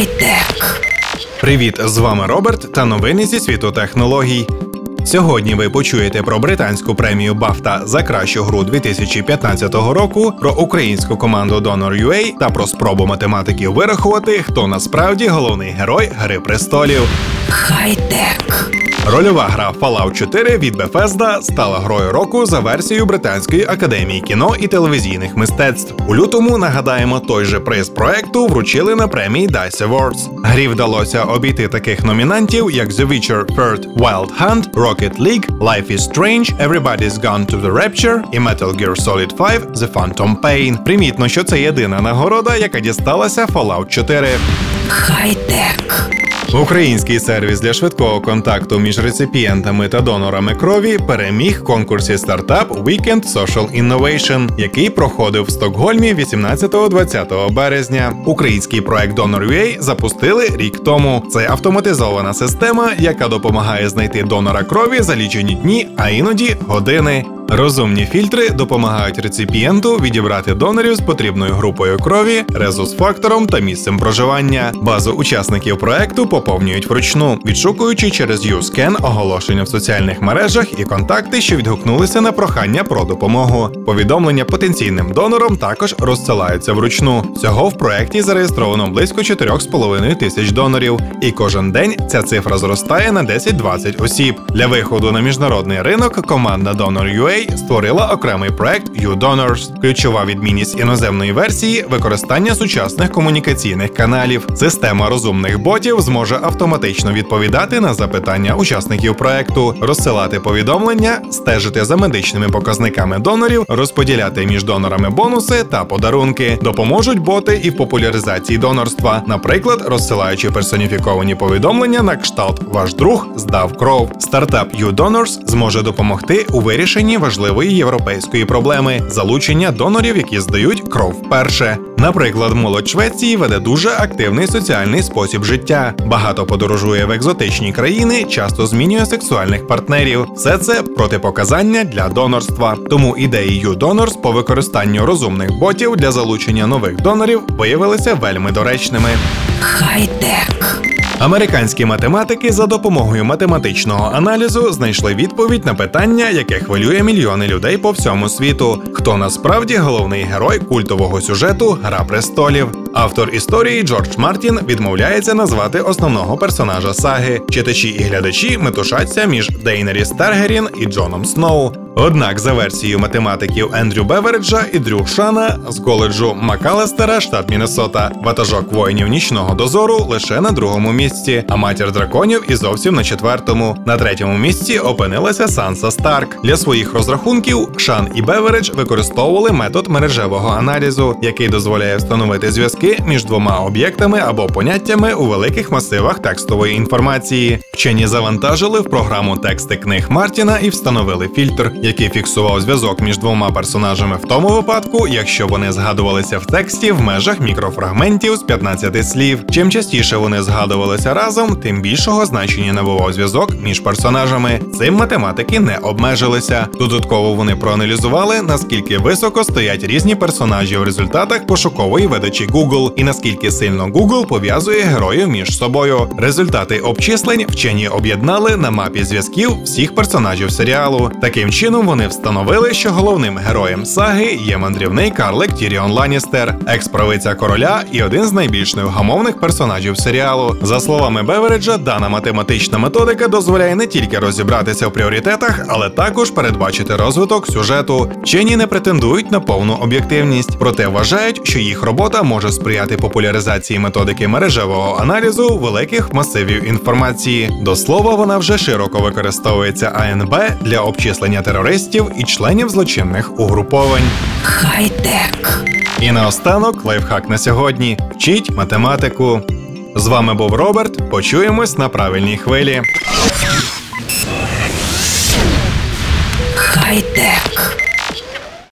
Хай-тек. Привіт, з вами Роберт та новини зі світу технологій. Сьогодні ви почуєте про британську премію Бафта за кращу гру 2015 року, про українську команду Donor.ua та про спробу математиків вирахувати, хто насправді головний герой Гри престолів. Хай-тек. Рольова гра Fallout 4 від Bethesda стала грою року за версією Британської академії кіно і телевізійних мистецтв. У лютому нагадаємо, той же приз проекту вручили на премії DICE Awards. Грі вдалося обійти таких номінантів, як The Witcher Third Wild Hunt, Rocket League, Life is Strange, Everybody's Gone to the Rapture і Metal Gear Solid 5 The Phantom Pain. Примітно, що це єдина нагорода, яка дісталася Fallout 4. Хай-тек. Український сервіс для швидкого контакту між реципієнтами та донорами крові переміг конкурсі стартап Weekend Social Innovation, який проходив в Стокгольмі 18-20 березня. Український проект Donor.ua запустили рік тому. Це автоматизована система, яка допомагає знайти донора крові за лічені дні, а іноді години. Розумні фільтри допомагають реципієнту відібрати донорів з потрібною групою крові, резус-фактором та місцем проживання. Базу учасників проекту поповнюють вручну, відшукуючи через YouScan оголошення в соціальних мережах і контакти, що відгукнулися на прохання про допомогу. Повідомлення потенційним донорам також розсилаються вручну. Всього в проекті зареєстровано близько 4,5 тисяч донорів, і кожен день ця цифра зростає на 10-20 осіб. Для виходу на міжнародний ринок команда Donor.ua створила окремий проект U-Donors. Ключова відмінність іноземної версії використання сучасних комунікаційних каналів. Система розумних ботів зможе автоматично відповідати на запитання учасників проекту, розсилати повідомлення, стежити за медичними показниками донорів, розподіляти між донорами бонуси та подарунки. Допоможуть боти і в популяризації донорства, наприклад, розсилаючи персоніфіковані повідомлення на кшталт Ваш друг здав кров. Стартап U-Donors зможе допомогти у вирішенні важливої європейської проблеми залучення донорів, які здають кров вперше. Наприклад, молодь Швеції веде дуже активний соціальний спосіб життя. Багато подорожує в екзотичні країни, часто змінює сексуальних партнерів. Все це протипоказання для донорства. Тому ідеї U-Donors по використанню розумних ботів для залучення нових донорів виявилися вельми доречними. Хай-тек. Американські математики за допомогою математичного аналізу знайшли відповідь на питання, яке хвилює мільйони людей по всьому світу. Хто насправді головний герой культового сюжету Гра престолів? Автор історії Джордж Мартін відмовляється назвати основного персонажа саги. Читачі і глядачі метушаться між Дейнеріс Таргарієн і Джоном Сноу. Однак, за версією математиків Ендрю Бевериджа і Дрю Шана з коледжу Макалестера, штат Міннесота, ватажок воїнів нічного дозору лише на другому місці, а матір драконів і зовсім на четвертому. На третьому місці опинилася Санса Старк. Для своїх розрахунків Шан і Беверидж використовували метод мережевого аналізу, який дозволяє встановити зв'язки між двома об'єктами або поняттями у великих масивах текстової інформації. Вчені завантажили в програму тексти книг Мартіна і встановили фільтр який фіксував зв'язок між двома персонажами в тому випадку, якщо вони згадувалися в тексті в межах мікрофрагментів з 15 слів. Чим частіше вони згадувалися разом, тим більшого значення набував зв'язок між персонажами. Цим математики не обмежилися. Додатково вони проаналізували, наскільки високо стоять різні персонажі в результатах пошукової видачі Google і наскільки сильно Google пов'язує героїв між собою. Результати обчислень вчені об'єднали на мапі зв'язків всіх персонажів серіалу. Таким чином чином вони встановили, що головним героєм саги є мандрівний карлик Тіріон Ланністер, екс-правиця короля і один з найбільш невгамовних персонажів серіалу. За словами Бевереджа, дана математична методика дозволяє не тільки розібратися в пріоритетах, але також передбачити розвиток сюжету. Вчені не претендують на повну об'єктивність, проте вважають, що їх робота може сприяти популяризації методики мережевого аналізу великих масивів інформації. До слова, вона вже широко використовується АНБ для обчислення терористів терористів і членів злочинних угруповань. Хай-тек. І наостанок лайфхак на сьогодні: вчіть математику. З вами був Роберт. Почуємось на правильній хвилі. Хай-тек.